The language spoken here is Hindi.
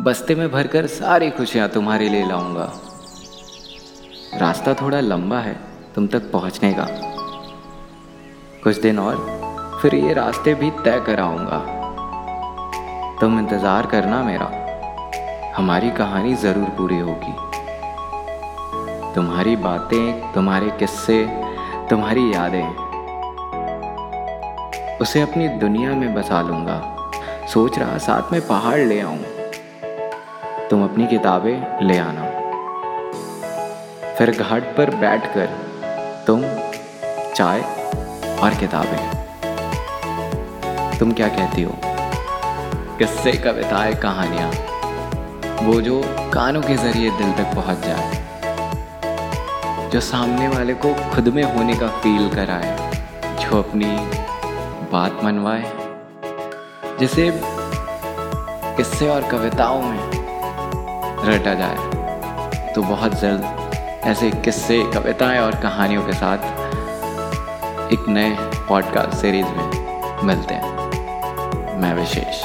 बस्ते में भरकर सारी खुशियाँ तुम्हारे लिए लाऊँगा। रास्ता थोड़ा लंबा है, तुम तक पहुँचने का। कुछ दिन और, फिर ये रास्ते भी तय कराऊँगा। तुम इंतज़ार करना मेरा। हमारी कहानी ज़रूर पूरी होगी। तुम्हारी बातें, तुम्हारे किस्से, तुम्हारी यादें। उसे अपनी दुनिया में बसा लूँगा। सोच रहा, साथ में पहाड़ ले आऊँ। तुम अपनी किताबें ले आना। फिर घाट पर बैठकर तुम चाय और किताबें। तुम क्या कहती हो? किस्से, कविताएँ, कहानियाँ, वो जो कानों के ज़रिए दिल तक पहुँच जाए, जो सामने वाले को खुद में होने का फील कराए, जो अपनी बात मनवाए, जिसे किस्से और कविताओं में रटा जाए। तो बहुत जल्द ऐसे किस्से, कविताएँ और कहानियों के साथ एक नए पॉडकास्ट सीरीज़ में मिलते हैं। मैं विशेष